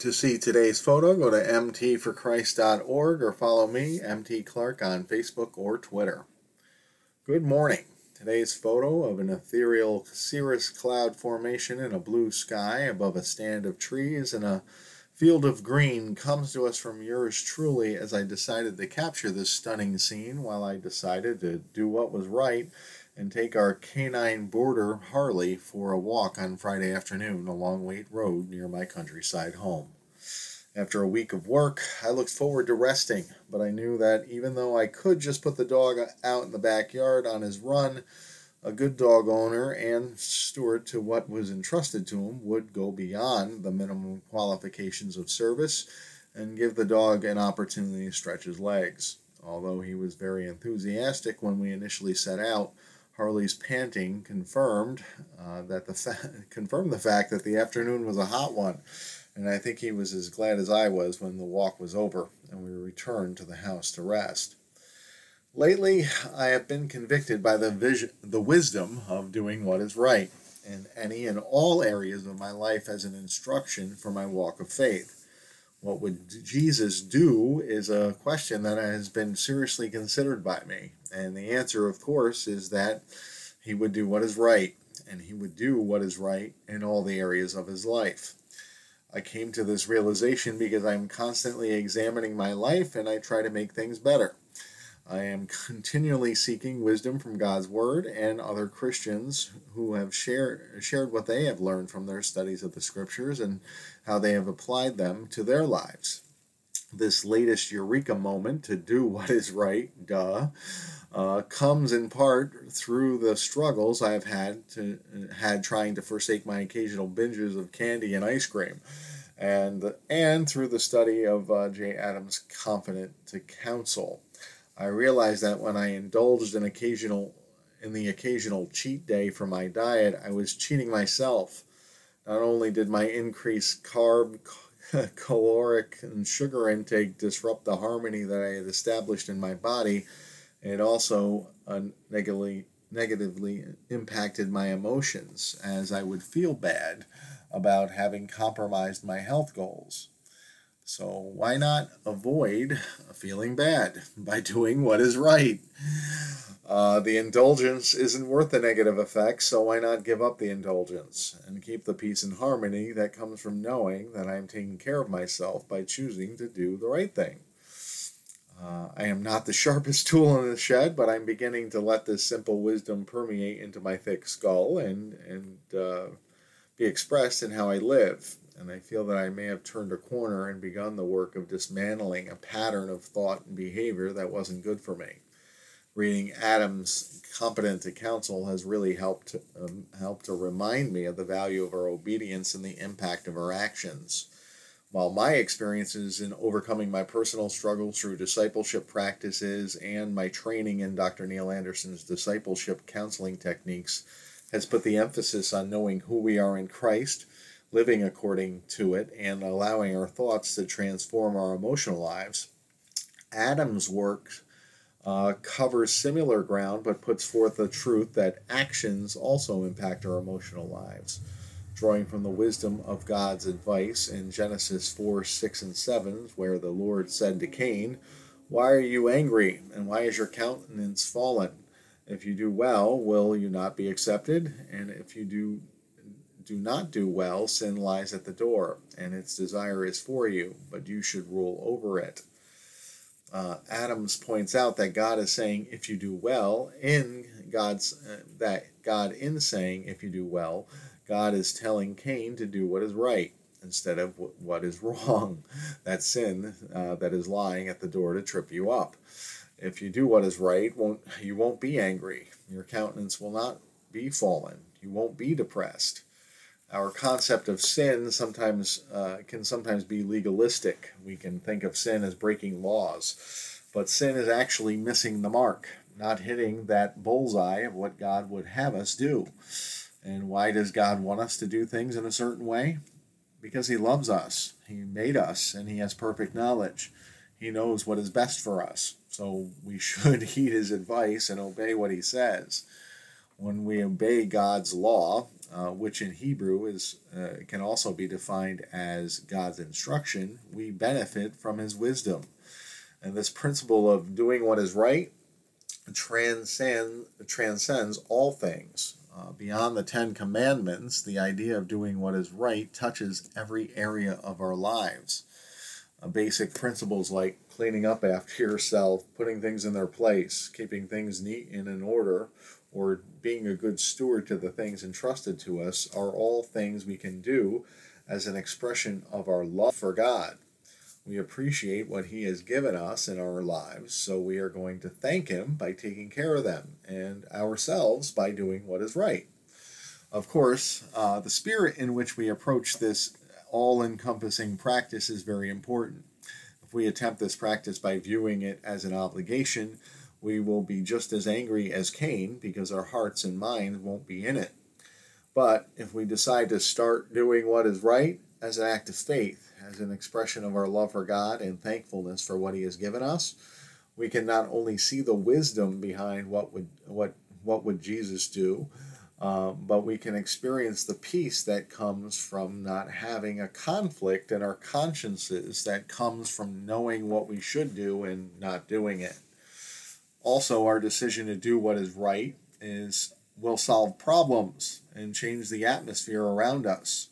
To see today's photo, go to mtforchrist.org or follow me, MT Clark, on Facebook or Twitter. Good morning. Today's photo of an ethereal cirrus cloud formation in a blue sky above a stand of trees and a field of green comes to us from yours truly as I decided to capture this stunning scene while I decided to do what was right and take our canine boarder Harley for a walk on Friday afternoon along Waite Road near my countryside home. After a week of work, I looked forward to resting, but I knew that even though I could just put the dog out in the backyard on his run, a good dog owner and steward to what was entrusted to him would go beyond the minimum qualifications of service and give the dog an opportunity to stretch his legs. Although he was very enthusiastic when we initially set out, Harley's panting confirmed uh, that the fa- confirmed the fact that the afternoon was a hot one and I think he was as glad as I was when the walk was over and we returned to the house to rest. Lately, I have been convicted by the vision, the wisdom of doing what is right in any and all areas of my life as an instruction for my walk of faith. What would Jesus do is a question that has been seriously considered by me. And the answer, of course, is that he would do what is right, and he would do what is right in all the areas of his life. I came to this realization because I'm constantly examining my life and I try to make things better. I am continually seeking wisdom from God's Word and other Christians who have shared, shared what they have learned from their studies of the Scriptures and how they have applied them to their lives. This latest eureka moment to do what is right, duh, uh, comes in part through the struggles I've had to had trying to forsake my occasional binges of candy and ice cream, and and through the study of uh, Jay Adams' Competent to Counsel. I realized that when I indulged in occasional in the occasional cheat day for my diet, I was cheating myself. Not only did my increased carb, caloric, and sugar intake disrupt the harmony that I had established in my body it also uh, negatively negatively impacted my emotions as I would feel bad about having compromised my health goals. So why not avoid feeling bad by doing what is right? Uh, the indulgence isn't worth the negative effects, so why not give up the indulgence and keep the peace and harmony that comes from knowing that I'm taking care of myself by choosing to do the right thing? Uh, I am not the sharpest tool in the shed, but I'm beginning to let this simple wisdom permeate into my thick skull and and uh, be expressed in how I live. And I feel that I may have turned a corner and begun the work of dismantling a pattern of thought and behavior that wasn't good for me. Reading Adams' Competent to Counsel has really helped um, helped to remind me of the value of our obedience and the impact of our actions. While my experiences in overcoming my personal struggles through discipleship practices and my training in Dr. Neil Anderson's discipleship counseling techniques has put the emphasis on knowing who we are in Christ, living according to it, and allowing our thoughts to transform our emotional lives, Adams' work uh, covers similar ground but puts forth the truth that actions also impact our emotional lives drawing from the wisdom of God's advice in Genesis 4 6 and 7, where the Lord said to Cain, Why are you angry, and why is your countenance fallen? If you do well, will you not be accepted? And if you do do not do well, sin lies at the door, and its desire is for you, but you should rule over it. Uh, Adams points out that God is saying, if you do well, in God's uh, that God in saying, if you do well, God is telling Cain to do what is right instead of what is wrong. That sin uh, that is lying at the door to trip you up. If you do what is right, won't you won't be angry. Your countenance will not be fallen. You won't be depressed. Our concept of sin sometimes uh, can sometimes be legalistic. We can think of sin as breaking laws, but sin is actually missing the mark, not hitting that bullseye of what God would have us do. And why does God want us to do things in a certain way? Because He loves us. He made us, and He has perfect knowledge. He knows what is best for us. So we should heed His advice and obey what He says. When we obey God's law, uh, which in Hebrew is uh, can also be defined as God's instruction, we benefit from His wisdom. And this principle of doing what is right transcend, transcends all things. Uh, beyond the Ten Commandments, the idea of doing what is right touches every area of our lives. Uh, basic principles like cleaning up after yourself, putting things in their place, keeping things neat and in order, or being a good steward to the things entrusted to us are all things we can do as an expression of our love for God. We appreciate what He has given us in our lives, so we are going to thank Him by taking care of them and ourselves by doing what is right. Of course, uh, the spirit in which we approach this all encompassing practice is very important. If we attempt this practice by viewing it as an obligation, we will be just as angry as Cain because our hearts and minds won't be in it. But if we decide to start doing what is right as an act of faith, as an expression of our love for God and thankfulness for what He has given us, we can not only see the wisdom behind what would what what would Jesus do, uh, but we can experience the peace that comes from not having a conflict in our consciences that comes from knowing what we should do and not doing it. Also, our decision to do what is right is will solve problems and change the atmosphere around us.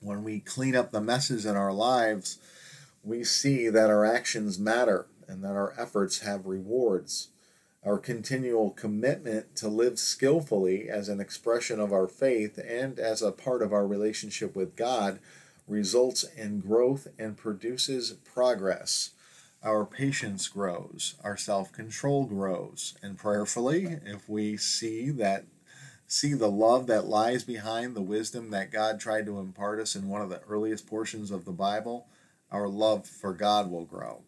When we clean up the messes in our lives, we see that our actions matter and that our efforts have rewards. Our continual commitment to live skillfully as an expression of our faith and as a part of our relationship with God results in growth and produces progress our patience grows, our self-control grows, and prayerfully, if we see that see the love that lies behind the wisdom that God tried to impart us in one of the earliest portions of the Bible, our love for God will grow.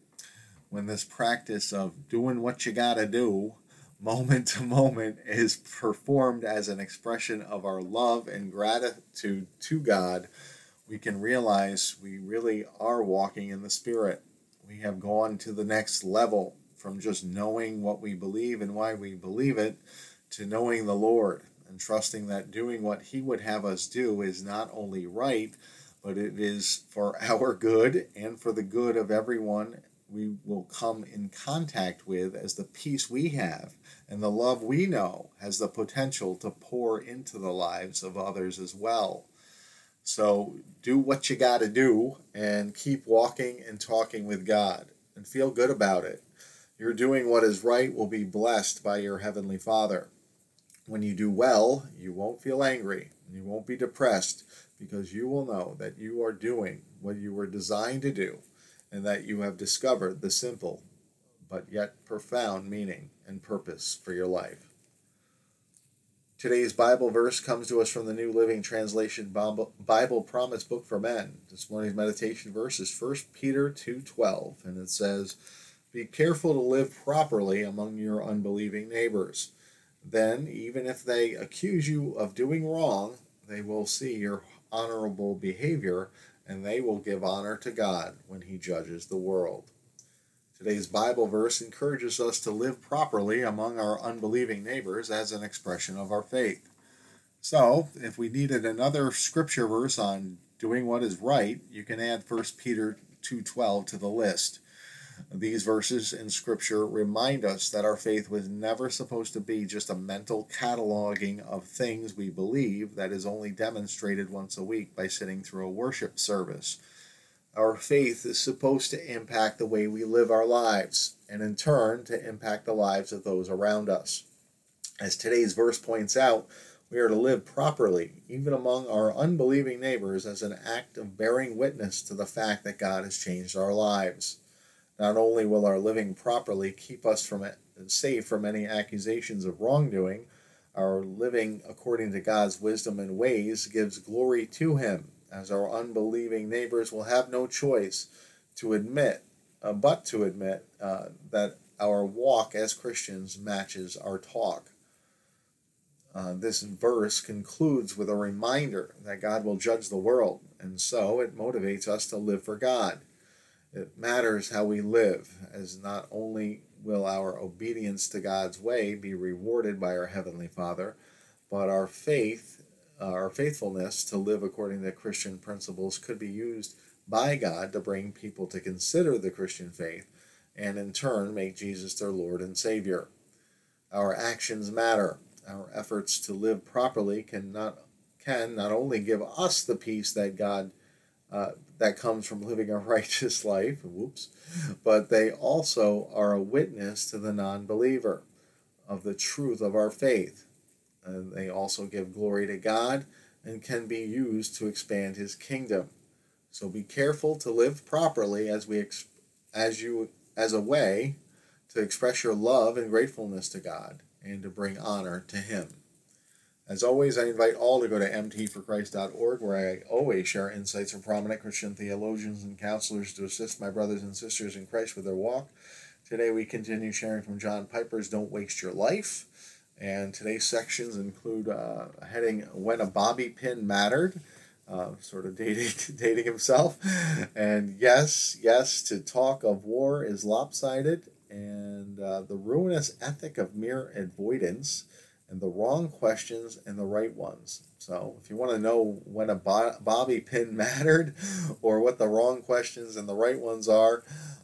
When this practice of doing what you got to do moment to moment is performed as an expression of our love and gratitude to God, we can realize we really are walking in the Spirit we have gone to the next level from just knowing what we believe and why we believe it to knowing the Lord and trusting that doing what He would have us do is not only right, but it is for our good and for the good of everyone we will come in contact with as the peace we have and the love we know has the potential to pour into the lives of others as well. So do what you got to do and keep walking and talking with God and feel good about it. You're doing what is right will be blessed by your Heavenly Father. When you do well, you won't feel angry. You won't be depressed because you will know that you are doing what you were designed to do and that you have discovered the simple but yet profound meaning and purpose for your life. Today's Bible verse comes to us from the New Living Translation Bible Promise Book for Men. This morning's meditation verse is 1 Peter 2:12 and it says, "Be careful to live properly among your unbelieving neighbors. Then, even if they accuse you of doing wrong, they will see your honorable behavior and they will give honor to God when he judges the world." Today's Bible verse encourages us to live properly among our unbelieving neighbors as an expression of our faith. So, if we needed another scripture verse on doing what is right, you can add 1 Peter 2:12 to the list. These verses in scripture remind us that our faith was never supposed to be just a mental cataloging of things we believe that is only demonstrated once a week by sitting through a worship service. Our faith is supposed to impact the way we live our lives, and in turn, to impact the lives of those around us. As today's verse points out, we are to live properly, even among our unbelieving neighbors, as an act of bearing witness to the fact that God has changed our lives. Not only will our living properly keep us from it, safe from any accusations of wrongdoing, our living according to God's wisdom and ways gives glory to Him as our unbelieving neighbors will have no choice to admit, uh, but to admit uh, that our walk as Christians matches our talk. Uh, this verse concludes with a reminder that God will judge the world, and so it motivates us to live for God. It matters how we live, as not only will our obedience to God's way be rewarded by our Heavenly Father, but our faith uh, our faithfulness to live according to Christian principles could be used by God to bring people to consider the Christian faith and in turn make Jesus their Lord and Savior. Our actions matter. Our efforts to live properly can not can not only give us the peace that God uh, that comes from living a righteous life, whoops, but they also are a witness to the non-believer of the truth of our faith. And they also give glory to God and can be used to expand his kingdom. So be careful to live properly as we as you as a way to express your love and gratefulness to God and to bring honor to him. As always, I invite all to go to mtforchrist.org, where I always share insights from prominent Christian theologians and counselors to assist my brothers and sisters in Christ with their walk. Today, we continue sharing from John Piper's Don't Waste Your Life. And today's sections include uh, a heading When a Bobby Pin Mattered, uh, sort of dating, dating himself. And yes, yes, to talk of war is lopsided, and uh, the ruinous ethic of mere avoidance and the wrong questions and the right ones. So, if you want to know when a bobby pin mattered or what the wrong questions and the right ones are,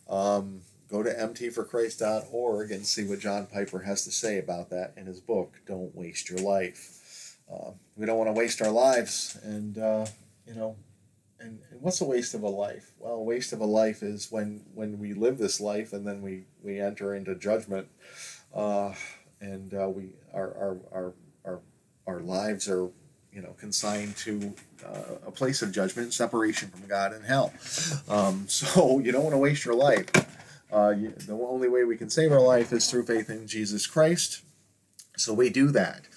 um, go to mtforchrist.org and see what John Piper has to say about that in his book, Don't Waste Your Life. Uh, we don't want to waste our lives. And, uh, you know, and, and what's a waste of a life? Well, a waste of a life is when, when we live this life and then we, we enter into judgment. Uh, and uh, we our, our our our our lives are you know consigned to uh, a place of judgment, separation from God and hell. Um, so you don't want to waste your life. Uh, the only way we can save our life is through faith in Jesus Christ. So we do that,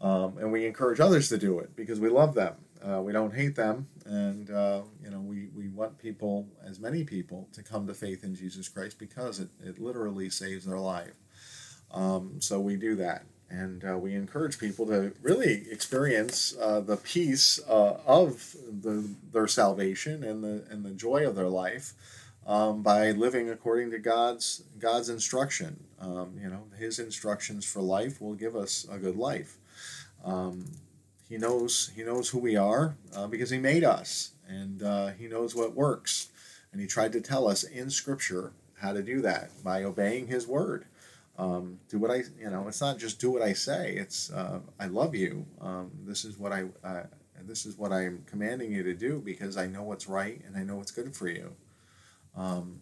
um, and we encourage others to do it because we love them. Uh, we don't hate them, and uh, you know we, we want people, as many people, to come to faith in Jesus Christ because it, it literally saves their life. Um, so we do that. And uh, we encourage people to really experience uh, the peace uh, of the, their salvation and the, and the joy of their life um, by living according to God's, God's instruction. Um, you know, His instructions for life will give us a good life. Um, he knows he knows who we are uh, because he made us, and uh, he knows what works. And he tried to tell us in Scripture how to do that by obeying His word um, do what I, you know, it's not just do what I say. It's uh, I love you. Um, this is what I, uh, this is what I'm commanding you to do because I know what's right and I know what's good for you. Um,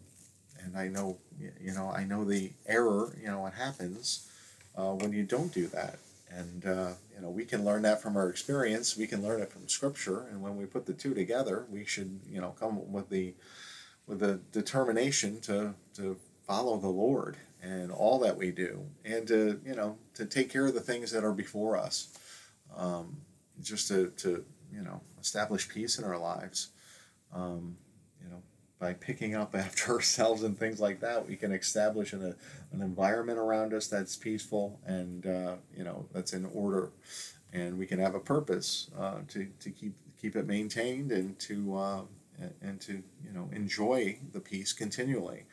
and I know, you know, I know the error. You know what happens uh, when you don't do that. And uh, you know, we can learn that from our experience. We can learn it from Scripture. And when we put the two together, we should, you know, come with the with the determination to to follow the Lord and all that we do, and to you know to take care of the things that are before us, um, just to, to you know establish peace in our lives. Um, by picking up after ourselves and things like that, we can establish an, a, an environment around us that's peaceful and uh, you know that's in order, and we can have a purpose uh, to, to keep keep it maintained and to uh, and to you know enjoy the peace continually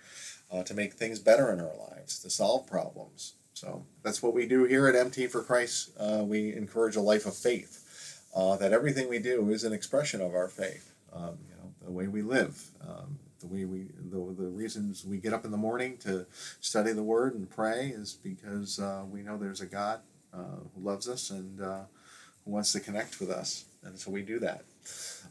uh, to make things better in our lives, to solve problems. So that's what we do here at MT for Christ. Uh, we encourage a life of faith, uh, that everything we do is an expression of our faith. Um, the way we live, um, the way we, the, the reasons we get up in the morning to study the Word and pray is because uh, we know there's a God uh, who loves us and uh, who wants to connect with us, and so we do that.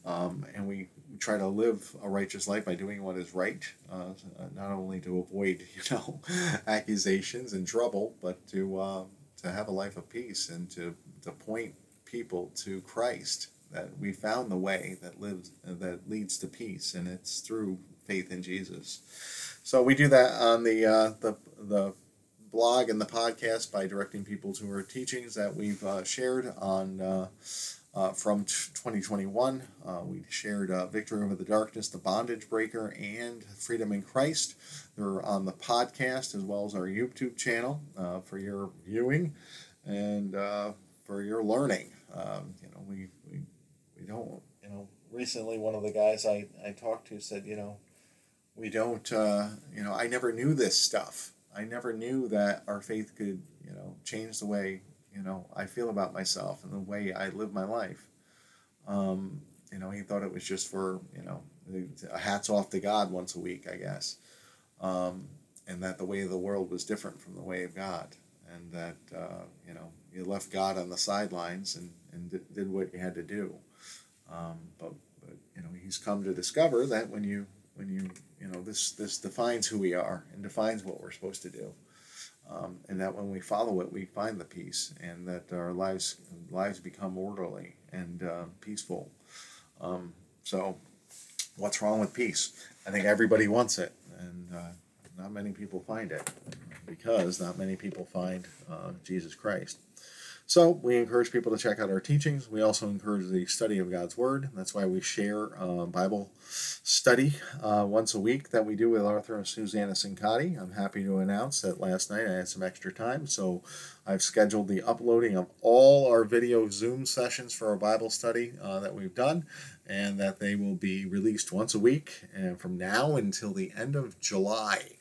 Um, and we try to live a righteous life by doing what is right, uh, not only to avoid you know accusations and trouble, but to uh, to have a life of peace and to to point people to Christ. That we found the way that lives that leads to peace, and it's through faith in Jesus. So we do that on the uh, the the blog and the podcast by directing people to our teachings that we've uh, shared on uh, uh, from t- 2021. Uh, we shared uh, Victory Over the Darkness, The Bondage Breaker, and Freedom in Christ. They're on the podcast as well as our YouTube channel for your viewing and for your learning. Um, you know, we, you know, recently one of the guys I, I talked to said, you know, we don't, uh, you know, I never knew this stuff. I never knew that our faith could, you know, change the way you know I feel about myself and the way I live my life. Um, you know, he thought it was just for you know, hats off to God once a week, I guess, um, and that the way of the world was different from the way of God, and that uh, you know you left God on the sidelines and and did what you had to do. Um, but, but you know, he's come to discover that when you when you you know this this defines who we are and defines what we're supposed to do. Um, and that when we follow it, we find the peace, and that our lives lives become orderly and uh, peaceful. Um, so, what's wrong with peace? I think everybody wants it, and uh, not many people find it because not many people find uh, Jesus Christ. So we encourage people to check out our teachings. We also encourage the study of God's Word. That's why we share a Bible study uh, once a week that we do with Arthur and Susanna Sincati. I'm happy to announce that last night I had some extra time, so I've scheduled the uploading of all our video Zoom sessions for our Bible study uh, that we've done, and that they will be released once a week. And from now until the end of July,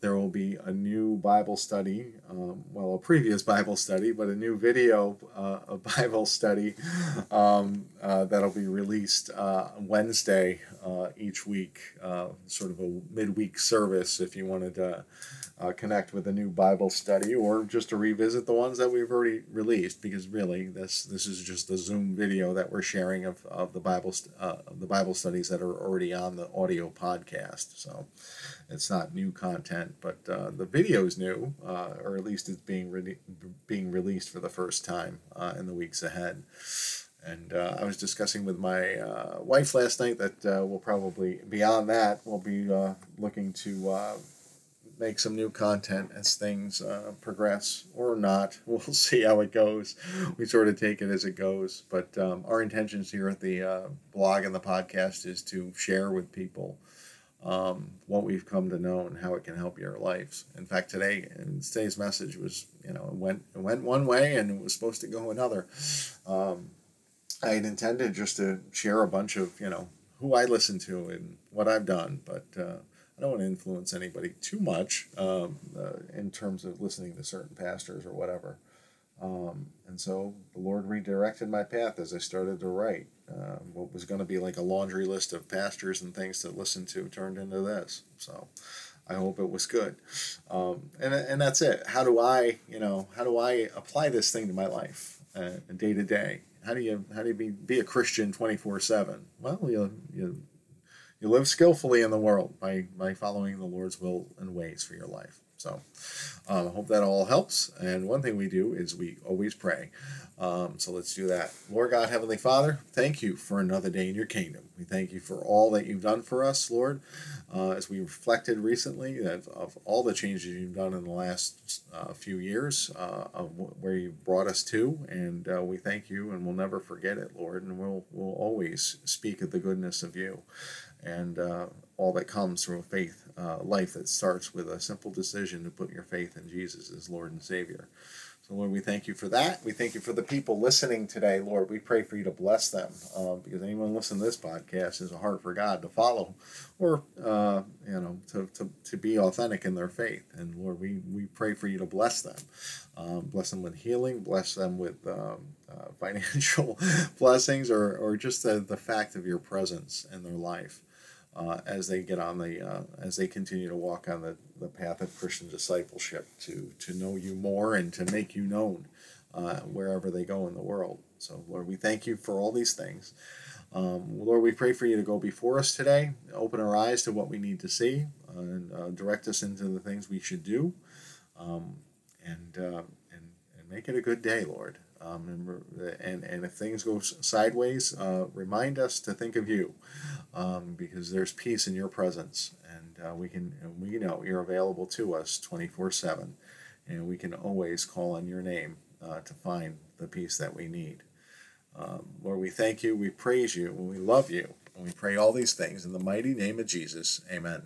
there will be a new Bible study, um, well, a previous Bible study, but a new video uh, a Bible study um, uh, that'll be released uh, Wednesday uh, each week, uh, sort of a midweek service if you wanted to uh, connect with a new Bible study or just to revisit the ones that we've already released because really this this is just the Zoom video that we're sharing of, of the Bible uh, the Bible studies that are already on the audio podcast. So it's not new content, but uh, the video is new, uh, or at least it's being re- being released for the first time uh, in the weeks ahead. And uh, I was discussing with my uh, wife last night that we'll probably, beyond that, we'll be looking to make some new content as things uh, progress or not. We'll see how it goes. We sort of take it as it goes. But um, our intentions here at the uh, blog and the podcast is to share with people um, what we've come to know and how it can help your lives. In fact, today, and today's message was, you know, it went, it went one way and it was supposed to go another. Um, I had intended just to share a bunch of, you know, who I listen to and what I've done, but uh, don't want to influence anybody too much um, uh, in terms of listening to certain pastors or whatever. Um, and so the Lord redirected my path as I started to write. Uh, what was going to be like a laundry list of pastors and things to listen to turned into this. So I hope it was good. Um, and, and that's it. How do I, you know, how do I apply this thing to my life uh, day to day? How do you how do you be, be a Christian twenty four seven? Well, you you you live skillfully in the world by, by following the Lord's will and ways for your life. So um, I hope that all helps. And one thing we do is we always pray. Um, so let's do that. Lord God, Heavenly Father, thank you for another day in your kingdom. We thank you for all that you've done for us, Lord, uh, as we reflected recently of, of, all the changes you've done in the last uh, few years, uh, of where you brought us to. And uh, we thank you and we'll never forget it, Lord. And we'll, we'll always speak of the goodness of you and uh, all that comes from a faith uh, life that starts with a simple decision to put your faith in Jesus as Lord and Savior. So, Lord, we thank you for that. We thank you for the people listening today, Lord. We pray for you to bless them uh, because anyone listening to this podcast has a heart for God to follow or, uh, you know, to, to, to be authentic in their faith. And, Lord, we, we pray for you to bless them. Um, bless them with healing, bless them with um, uh, financial blessings, or, or just the, the fact of your presence in their life uh, as they get on the uh, as they continue to walk on the, the path of Christian discipleship to to know you more and to make you known uh, wherever they go in the world. So Lord, we thank you for all these things. Um, Lord, we pray for you to go before us today, open our eyes to what we need to see, and uh, direct us into the things we should do, um, and, uh, and and make it a good day, Lord. Um, and, and, and if things go sideways, uh, remind us to think of you um, because there's peace in your presence. And uh, we can we know you're available to us 24 7. And we can always call on your name uh, to find the peace that we need. Um, Lord, we thank you, we praise you, and we love you. And we pray all these things in the mighty name of Jesus. Amen.